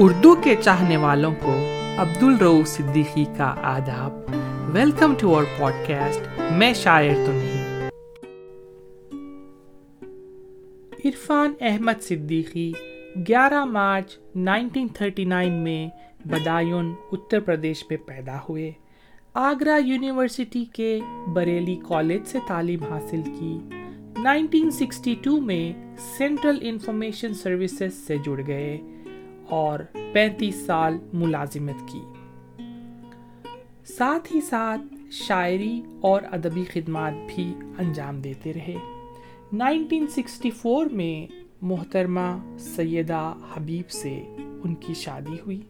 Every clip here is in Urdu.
اردو کے چاہنے والوں کو عبد الرو صدیقی کا آداب۔ Welcome to our podcast میں شاعر تو نہیں۔ عرفان احمد صدیقی، گیارہ مارچ نائنٹین تھرٹی نائن میں بدایون اتر پردیش میں پیدا ہوئے۔ آگرہ یونیورسٹی کے بریلی کالج سے تعلیم حاصل کی۔ نائنٹین سکسٹی ٹو میں سینٹرل انفارمیشن سروسز سے جڑ گئے۔ اور پینتیس سال ملازمت کی۔ ساتھ ہی ساتھ شاعری اور ادبی خدمات بھی انجام دیتے رہے۔ نائنٹین سکسٹی فور میں محترمہ سیدہ حبیب سے ان کی شادی ہوئی۔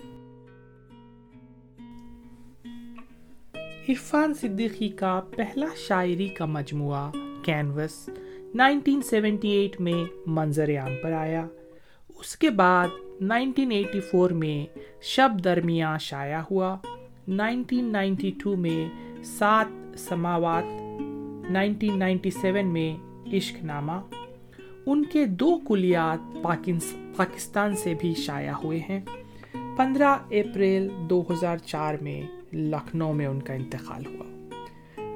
عرفان صدیقی کا پہلا شاعری کا مجموعہ کینوس نائنٹین سیونٹی ایٹ میں منظر عام پر آیا۔ اس کے بعد 1984 میں شب درمیان شائع ہوا۔ 1992 میں سات سماوات۔ 1997 میں عشق نامہ ان کے دو کلیات پاکستان سے بھی شائع ہوئے ہیں۔ پندرہ اپریل دو ہزار چار میں لکھنؤ میں ان کا انتقال ہوا۔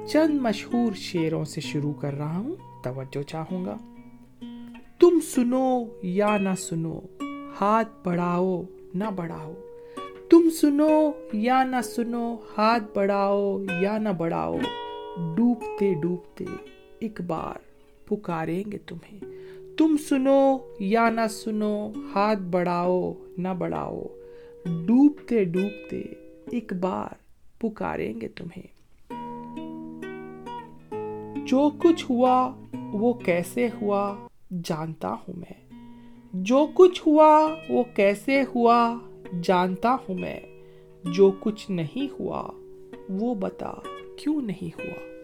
چند مشہور شعروں سے شروع کر رہا ہوں، توجہ چاہوں گا۔ تم سنو یا نہ سنو ہاتھ بڑھاؤ، نہ بڑھاؤ۔ تم سنو یا نہ سنو، ہاتھ بڑھاؤ یا نہ بڑھاؤ۔ ڈوبتے ڈوبتے ایک بار پکاریں گے تمہیں۔ تم سنو یا نہ سنو، ہاتھ بڑھاؤ، نہ بڑھاؤ۔ ڈوبتے ڈوبتے ایک بار پکاریں گے تمہیں۔ جو کچھ ہوا، وہ کیسے ہوا، جانتا ہوں میں۔ جو کچھ ہوا وہ کیسے ہوا جانتا ہوں میں، جو کچھ نہیں ہوا وہ بتا کیوں نہیں ہوا۔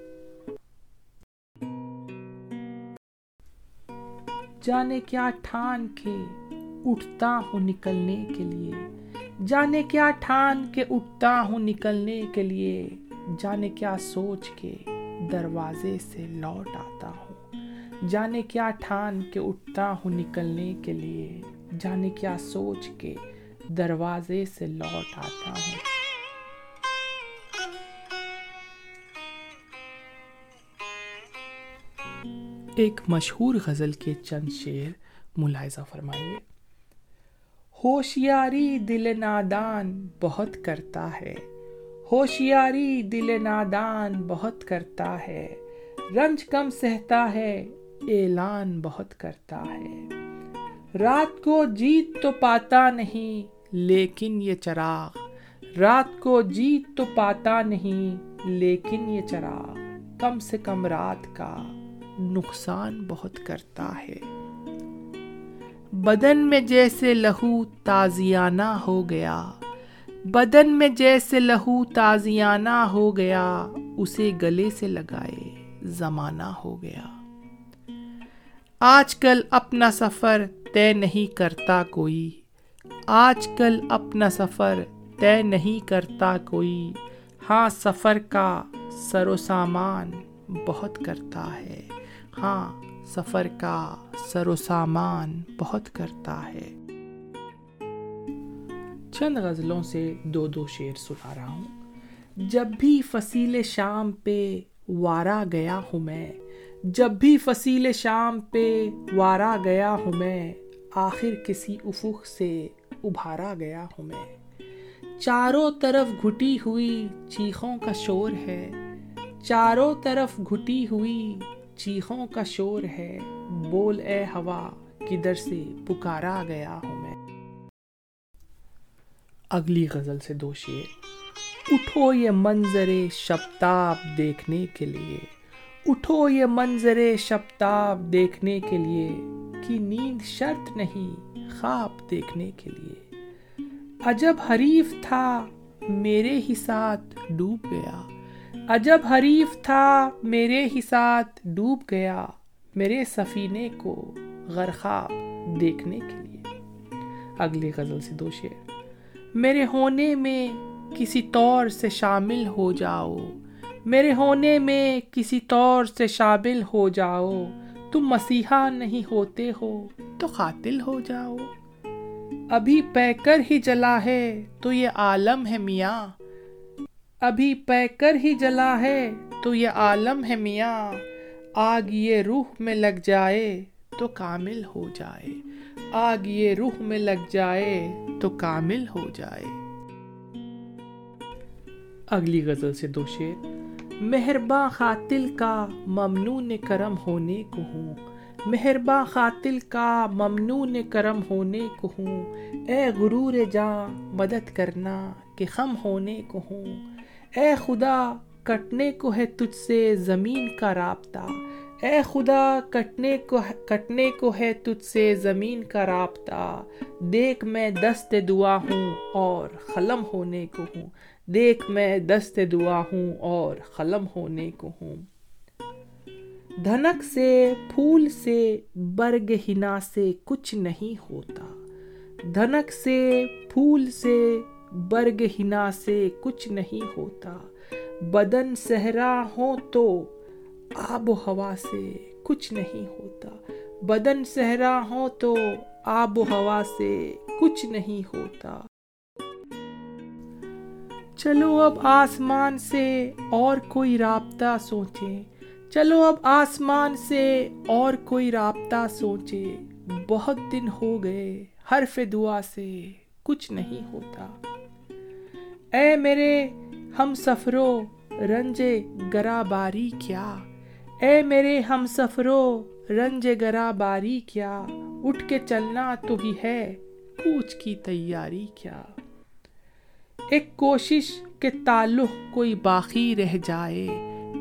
جانے کیا ٹھان کے اٹھتا ہوں نکلنے کے لیے۔ جانے کیا ٹھان کے اٹھتا ہوں نکلنے کے لیے۔ جانے کیا سوچ کے دروازے سے لوٹ آتا ہوں۔ جانے کیا ٹھان کے اٹھتا ہوں نکلنے کے لیے، جانے کیا سوچ کے دروازے سے لوٹ آتا ہوں۔ ایک مشہور غزل کے چند شعر ملاحظہ فرمائیے۔ ہوشیاری دل نادان بہت کرتا ہے۔ ہوشیاری دل نادان بہت کرتا ہے۔ رنج کم سہتا ہے اعلان بہت کرتا ہے۔ رات کو جیت تو پاتا نہیں، لیکن یہ چراغ۔ رات کو جیت تو پاتا نہیں، لیکن یہ چراغ۔ کم سے کم رات کا نقصان بہت کرتا ہے۔ بدن میں جیسے لہو تازیانہ ہو گیا۔ بدن میں جیسے لہو تازیانہ ہو گیا، اسے گلے سے لگائے زمانہ ہو گیا۔ آج کل اپنا سفر طے نہیں کرتا کوئی۔ آج کل اپنا سفر طے نہیں کرتا کوئی۔ ہاں سفر کا سر و سامان بہت کرتا ہے۔ ہاں سفر کا سر و سامان بہت کرتا ہے۔ چند غزلوں سے دو دو شعر سنا رہا ہوں۔ جب بھی فصیل شام پہ وارا گیا ہوں میں جب بھی فصیل شام پہ وارا گیا ہوں میں، آخر کسی افق سے ابھارا گیا ہوں میں۔ چاروں طرف گھٹی ہوئی چیخوں کا شور ہے۔ چاروں طرف گھٹی ہوئی چیخوں کا شور ہے۔ بول اے ہوا، کدھر سے پکارا گیا ہوں میں۔ اگلی غزل سے دو شیر اٹھو یہ منظر شبتاب دیکھنے کے لیے۔ اٹھو یہ منظر شبتاب دیکھنے کے لیے کہ نیند شرط نہیں خواب دیکھنے کے لیے۔ عجب حریف تھا میرے ہی ساتھ ڈوب گیا۔ عجب حریف تھا میرے ہی ساتھ ڈوب گیا میرے سفینے کو غرخاب دیکھنے کے لیے۔ اگلی غزل سے دو شعر۔ میرے ہونے میں کسی طور سے شامل ہو جاؤ۔ میرے ہونے میں کسی طور سے شامل ہو جاؤ۔ تم مسیحا نہیں ہوتے ہو تو قاتل ہو جاؤ۔ ابھی پہ کر ہی جلا ہے تو یہ عالم ہے میاں۔ ابھی پہ کر ہی جلا ہے تو یہ عالم ہے میاں۔ آگ یہ روح میں لگ جائے تو کامل ہو جائے۔ آگ یہ روح میں لگ جائے تو کامل ہو جائے۔ اگلی غزل سے دو شیر مہرباں خاتل کا ممنون کرم ہونے کو ہوں۔ مہرباں خاتل کا ممنون کرم ہونے کو ہوں۔ اے غرور جاں مدد کرنا کہ خم ہونے کو ہوں۔ اے خدا، کٹنے کو ہے تجھ سے زمین کا رابطہ۔ اے خدا، کٹنے کو کٹنے کو ہے تجھ سے زمین کا رابطہ۔ دیکھ میں دست دعا ہوں اور قلم ہونے کو ہوں۔ دیکھ میں دست دعا ہوں اور قلم ہونے کو ہوں۔ دھنک سے، پھول سے، برگ ہنا سے کچھ نہیں ہوتا۔ دھنک سے، پھول سے، برگ ہنا سے کچھ نہیں ہوتا۔ بدن صحرا ہو تو آب و ہوا سے کچھ نہیں ہوتا۔ بدن صحرا ہو تو آب و ہوا سے کچھ نہیں ہوتا۔ چلو اب آسمان سے اور کوئی رابطہ سوچیں چلو اب آسمان سے اور کوئی رابطہ سوچے۔ بہت دن ہو گئے حرف دعا سے کچھ نہیں ہوتا۔ اے میرے ہم سفرو، رنج گرا باری کیا؟ اے میرے ہم سفرو، رنج گرا باری کیا؟ اٹھ کے چلنا تو ہی ہے، کوچ کی تیاری کیا؟ ایک کوشش کے تعلق کوئی باقی رہ جائے،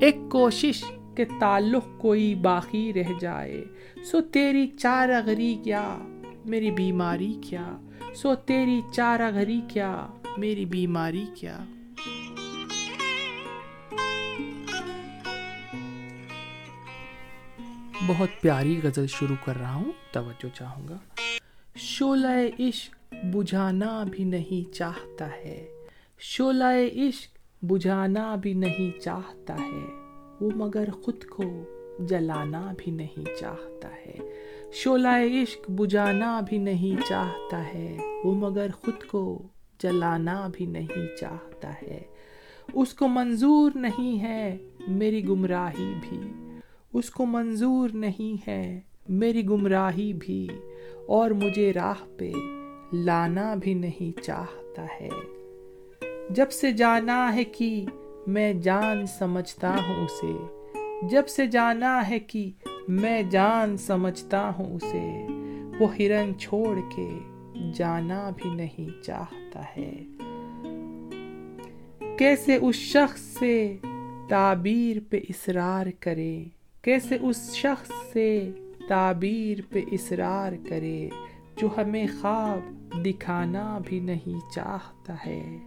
ایک کوشش کہ تعلق کوئی باقی رہ جائے۔ سو تیری چار غری کیا، میری بیماری کیا؟ سو تیری چار غری کیا، میری بیماری کیا؟ بہت پیاری غزل شروع کر رہا ہوں، توجہ چاہوں گا۔ شولہ عشق بجھانا بھی نہیں چاہتا ہے۔ شولہ عشق بجھانا بھی نہیں چاہتا ہے۔ وہ مگر خود کو جلانا بھی نہیں چاہتا ہے۔ شولہ عشق بجانا بھی نہیں چاہتا ہے۔ وہ مگر خود کو جلانا بھی نہیں چاہتا ہے۔ اس کو منظور نہیں ہے میری گمراہی بھی۔ اس کو منظور نہیں ہے میری گمراہی بھی۔ اور مجھے راہ پہ لانا بھی نہیں چاہتا ہے۔ جب سے جانا ہے کہ میں جان سمجھتا ہوں اسے۔ جب سے جانا ہے کہ میں جان سمجھتا ہوں اسے۔ وہ ہرن چھوڑ کے جانا بھی نہیں چاہتا ہے۔ کیسے اس شخص سے تعبیر پہ اصرار کرے؟ کیسے اس شخص سے تعبیر پہ اصرار کرے؟ جو ہمیں خواب دکھانا بھی نہیں چاہتا ہے۔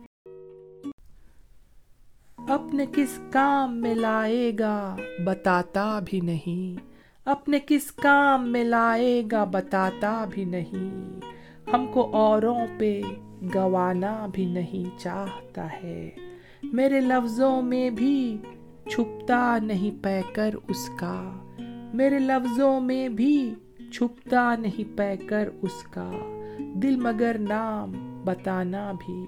اپنے کس کام میں لائے گا؟ بتاتا بھی نہیں۔ اپنے کس کام میں لائے گا؟ بتاتا بھی نہیں۔ ہم کو اوروں پہ گوانا بھی نہیں چاہتا ہے۔ میرے لفظوں میں بھی چھپتا نہیں پے کر اس کا۔ میرے لفظوں میں بھی چھپتا نہیں پے کر اس کا۔ دل مگر نام بتانا بھی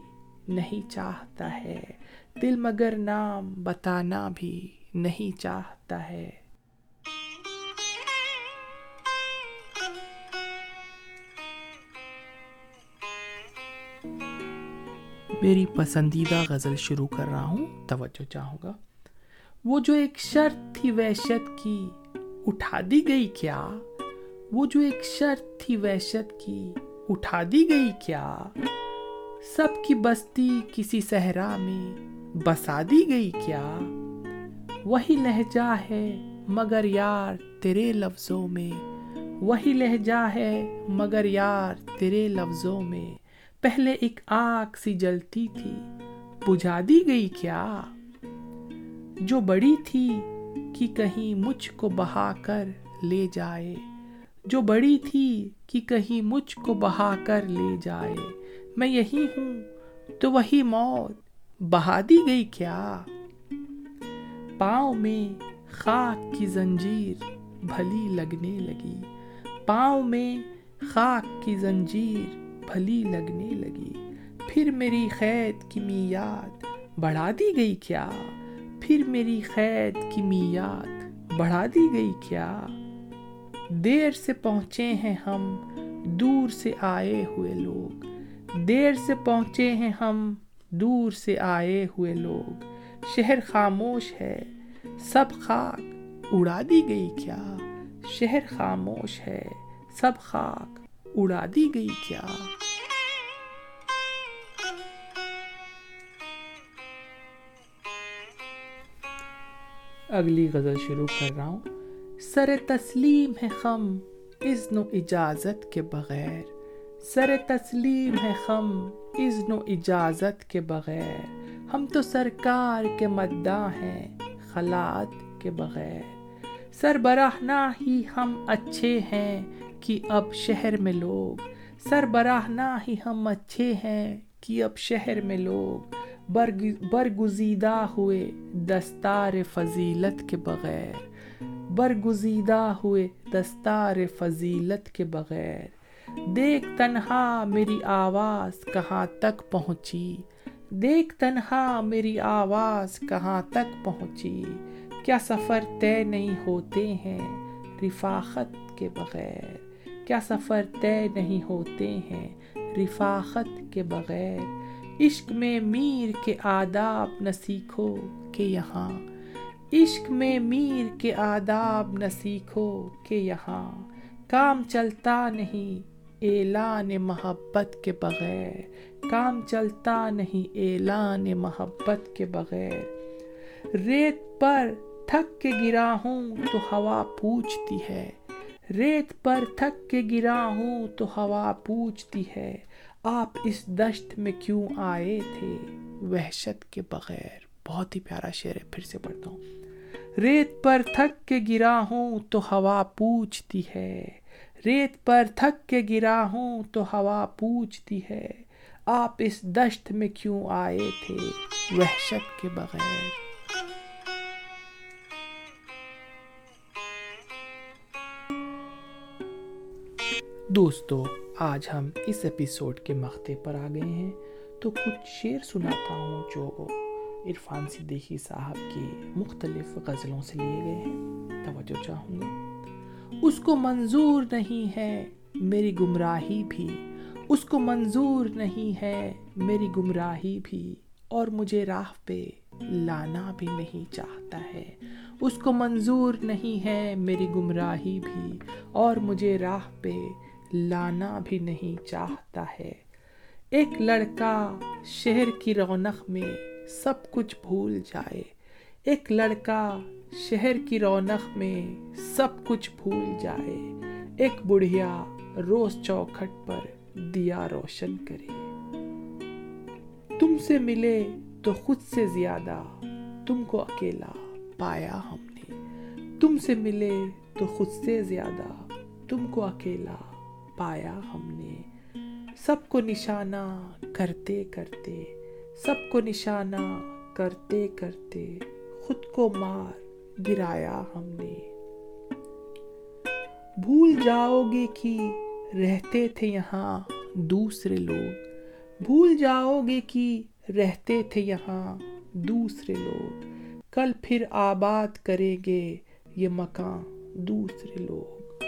نہیں چاہتا ہے۔ دل مگر نام بتانا بھی نہیں چاہتا ہے۔ میری پسندیدہ غزل شروع کر رہا ہوں، توجہ چاہوں گا۔ وہ جو ایک شرط تھی وحشت کی، اٹھا دی گئی کیا؟ وہ جو ایک شرط تھی وحشت کی، اٹھا دی گئی کیا؟ سب کی بستی کسی صحرا میں بسا دی گئی کیا؟ وہی لہجہ ہے مگر یار تیرے لفظوں میں۔ وہی لہجہ ہے مگر یار تیرے لفظوں میں۔ پہلے ایک آگ سی جلتی تھی، بجھا دی گئی کیا؟ جو بڑی تھی کہ کہیں مجھ کو بہا کر لے جائے۔ جو بڑی تھی کہ کہیں مجھ کو بہا کر لے جائے۔ میں یہی ہوں تو وہی موت بہا دی گئی کیا؟ پاؤں میں خاک کی زنجیر بھلی لگنے لگی۔ پاؤں میں خاک کی زنجیر بھلی لگنے لگی۔ پھر میری قید کی میاد بڑھا دی گئی کیا؟ پھر میری قید کی میاد بڑھا دی گئی کیا؟ دیر سے پہنچے ہیں ہم، دور سے آئے ہوئے لوگ۔ دیر سے پہنچے ہیں ہم دور سے آئے ہوئے لوگ۔ شہر خاموش ہے، سب خاک۔ اڑا دی گئی کیا؟ شہر خاموش ہے، سب خاک۔ اڑا دی گئی کیا؟ اگلی غزل شروع کر رہا ہوں۔ سر تسلیم ہے خم، اذن و اجازت کے بغیر۔ سر تسلیم ہے خم، اذن و اجازت کے بغیر۔ ہم تو سرکار کے مداح ہیں خلات کے بغیر۔ سربراہ نہ ہی ہم اچھے ہیں کہ اب شہر میں لوگ۔ سربراہ نہ ہی ہم اچھے ہیں کہ اب شہر میں لوگ۔ برگزیدہ ہوئے دستار فضیلت کے بغیر۔ برگزیدہ ہوئے دستار فضیلت کے بغیر۔ دیکھ تنہا میری آواز کہاں تک پہنچی۔ دیکھ تنہا میری آواز کہاں تک پہنچی۔ کیا سفر طے نہیں ہوتے ہیں رفاقت کے بغیر۔ کیا سفر طے نہیں ہوتے ہیں رفاقت کے بغیر۔ عشق میں میر کے آداب نہ سیکھو کہ یہاں۔ عشق میں میر کے آداب نہ سیکھو کہ یہاں۔ کام چلتا نہیں اعلان محبت کے بغیر۔ کام چلتا نہیں اعلان محبت کے بغیر۔ ریت پر تھک کے گرا ہوں تو ہوا پوچھتی ہے۔ ریت پر تھک کے گرا ہوں تو ہوا پوچھتی ہے۔ آپ اس دشت میں کیوں آئے تھے؟ وحشت کے بغیر۔ بہت ہی پیارا شعر ہے، پھر سے پڑھتا ہوں۔ ریت پر تھک کے گرا ہوں تو ہوا پوچھتی ہے۔ ریت پر تھک کے گرا ہوں تو ہوا پوچھتی ہے، آپ اس دشت میں کیوں آئے تھے وحشت کے بغیر؟ دوستو، آج ہم اس ایپیسوڈ کے مختے پر آ گئے ہیں۔ تو کچھ شعر سناتا ہوں جو عرفان صدیقی صاحب کی مختلف غزلوں سے لیے گئے ہیں۔ توجہ چاہوں گا۔ اس کو منظور نہیں ہے میری گمراہی بھی، اس کو منظور نہیں ہے میری گمراہی بھی، اور مجھے راہ پہ لانا بھی نہیں چاہتا ہے۔ اس کو منظور نہیں ہے میری گمراہی بھی، اور مجھے راہ پہ لانا بھی نہیں چاہتا ہے۔ ایک لڑکا شہر کی رونق میں سب کچھ بھول جائے۔ ایک لڑکا شہر کی رونق میں سب کچھ بھول جائے، ایک بڑھیا روز چوکھٹ پر دیا روشن کرے۔ تم سے ملے تو خود سے زیادہ تم کو اکیلا پایا ہم نے۔ تم سے ملے تو خود سے زیادہ تم کو اکیلا پایا ہم نے۔ سب کو نشانہ کرتے کرتے، سب کو نشانہ کرتے کرتے خود کو مار گرایا ہم نے۔ بھول جاؤ گے کہ رہتے تھے یہاں دوسرے لوگ۔ بھول جاؤ گے کہ رہتے تھے یہاں دوسرے لوگ۔ کل پھر آباد کریں گے یہ مکان دوسرے لوگ۔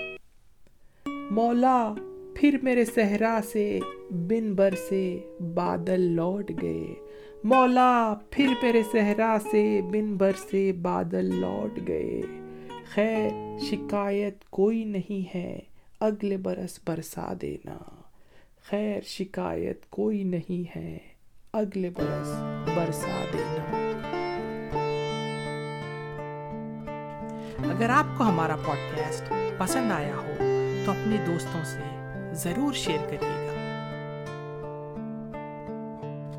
مولا پھر میرے صحرا سے، بن بر سے بادل لوٹ گئے۔ مولا پھر میرے صحرا سے بن بر سے بادل لوٹ گئے۔ خیر، شکایت کوئی نہیں ہے، اگلے برس برسا دینا۔ خیر، شکایت کوئی نہیں ہے، اگلے برس برسا دینا۔ اگر آپ کو ہمارا پوڈ کاسٹ پسند آیا ہو، تو اپنے دوستوں سے ضرور شیئر کریے۔